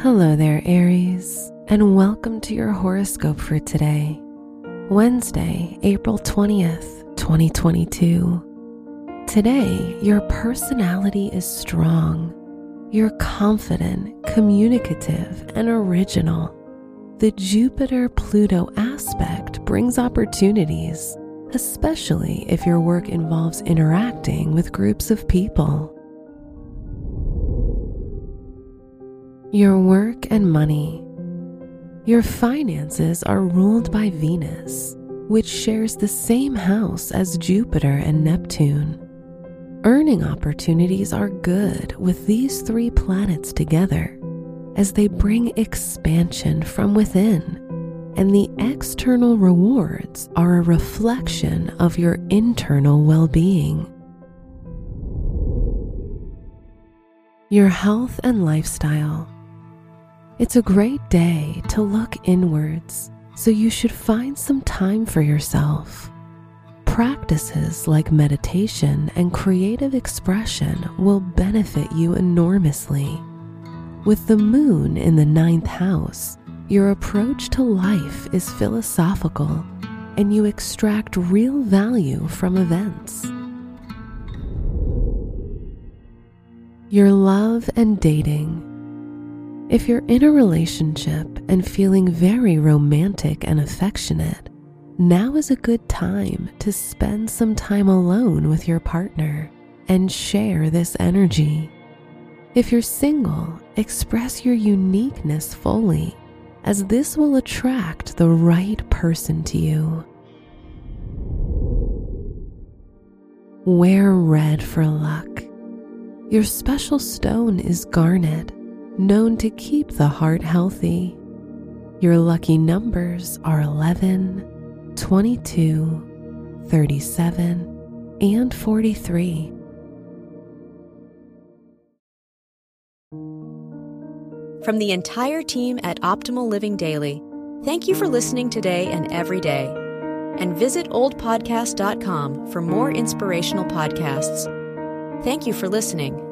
Hello there, Aries, and welcome to your horoscope for today, Wednesday, April 20th, 2022. Today, your personality is strong. You're confident, communicative, and original. The Jupiter Pluto aspect brings opportunities, especially if your work involves interacting with groups of people. Your work and money. Your finances are ruled by Venus, which shares the same house as Jupiter and Neptune. Earning opportunities are good with these three planets together as they bring expansion from within, and the external rewards are a reflection of your internal well being. Your health and lifestyle. It's a great day to look inwards, so you should find some time for yourself. Practices like meditation and creative expression will benefit you enormously. With the moon in the ninth house, your approach to life is philosophical and you extract real value from events. Your love and dating. If you're in a relationship and feeling very romantic and affectionate, now is a good time to spend some time alone with your partner and share this energy. If you're single, express your uniqueness fully, as this will attract the right person to you. Wear red for luck. Your special stone is garnet known to keep the heart healthy. Your lucky numbers are 11, 22, 37, and 43. From the entire team at Optimal Living Daily, thank you for listening today and every day. And visit oldpodcast.com for more inspirational podcasts. Thank you for listening.